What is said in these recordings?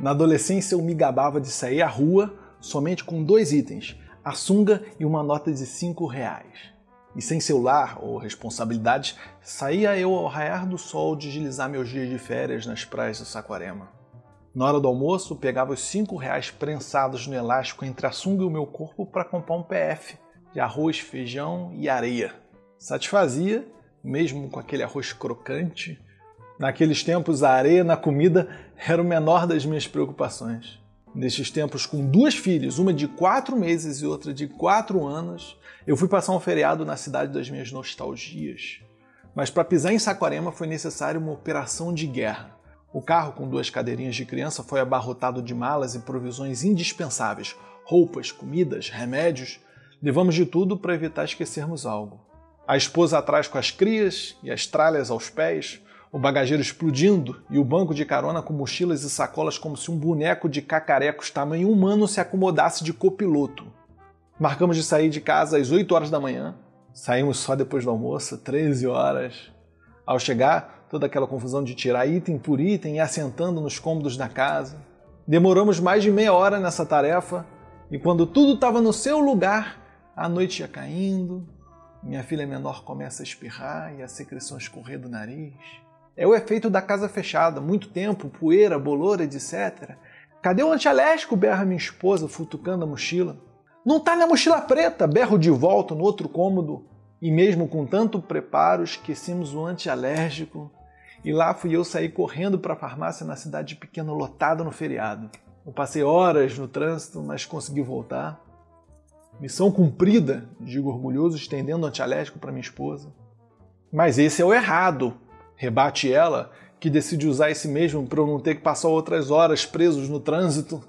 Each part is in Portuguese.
Na adolescência eu me gabava de sair à rua somente com dois itens, a sunga e uma nota de cinco reais. E sem celular ou responsabilidades, saía eu ao raiar do sol deslizar meus dias de férias nas praias de Saquarema. Na hora do almoço, pegava os cinco reais prensados no elástico entre a sunga e o meu corpo para comprar um PF de arroz, feijão e areia. Satisfazia, mesmo com aquele arroz crocante. Naqueles tempos, a areia na comida era o menor das minhas preocupações. Nestes tempos, com duas filhas, uma de quatro meses e outra de quatro anos, eu fui passar um feriado na cidade das minhas nostalgias. Mas para pisar em Saquarema foi necessário uma operação de guerra. O carro com duas cadeirinhas de criança foi abarrotado de malas e provisões indispensáveis: roupas, comidas, remédios. Levamos de tudo para evitar esquecermos algo. A esposa atrás com as crias e as tralhas aos pés, o bagageiro explodindo e o banco de carona com mochilas e sacolas como se um boneco de cacarecos tamanho humano se acomodasse de copiloto. Marcamos de sair de casa às 8 horas da manhã, saímos só depois do almoço, 13 horas. Ao chegar, toda aquela confusão de tirar item por item e assentando nos cômodos da casa. Demoramos mais de meia hora nessa tarefa e quando tudo estava no seu lugar, a noite ia caindo, minha filha menor começa a espirrar e a secreção escorrer do nariz. É o efeito da casa fechada, muito tempo, poeira, bolor, etc. Cadê o antialérgico? berra minha esposa, futucando a mochila. Não tá na mochila preta, berro de volta no outro cômodo. E mesmo com tanto preparo, esquecemos o antialérgico. E lá fui eu sair correndo para a farmácia na cidade pequena lotada no feriado. Eu passei horas no trânsito, mas consegui voltar. Missão cumprida, digo orgulhoso, estendendo o antialérgico para minha esposa. Mas esse é o errado, Rebate ela, que decide usar esse mesmo para eu não ter que passar outras horas presos no trânsito.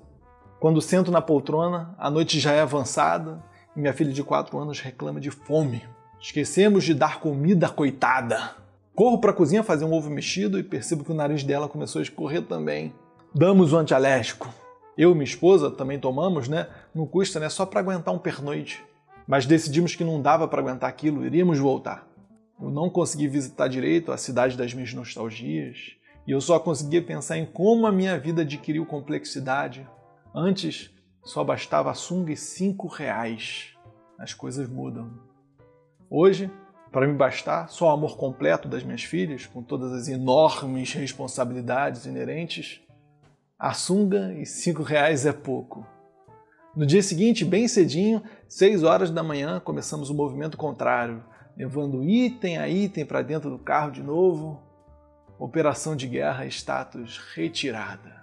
Quando sento na poltrona, a noite já é avançada e minha filha de 4 anos reclama de fome. Esquecemos de dar comida, coitada. Corro para a cozinha fazer um ovo mexido e percebo que o nariz dela começou a escorrer também. Damos o antialérgico. Eu e minha esposa também tomamos, né? Não custa, né? Só para aguentar um pernoite. Mas decidimos que não dava para aguentar aquilo, iríamos voltar. Eu não consegui visitar direito a cidade das minhas nostalgias e eu só conseguia pensar em como a minha vida adquiriu complexidade. Antes só bastava a sunga e cinco reais. As coisas mudam. Hoje, para me bastar só o amor completo das minhas filhas, com todas as enormes responsabilidades inerentes, a sunga e cinco reais é pouco. No dia seguinte, bem cedinho, seis horas da manhã, começamos o movimento contrário levando item a item para dentro do carro de novo. Operação de guerra, status retirada.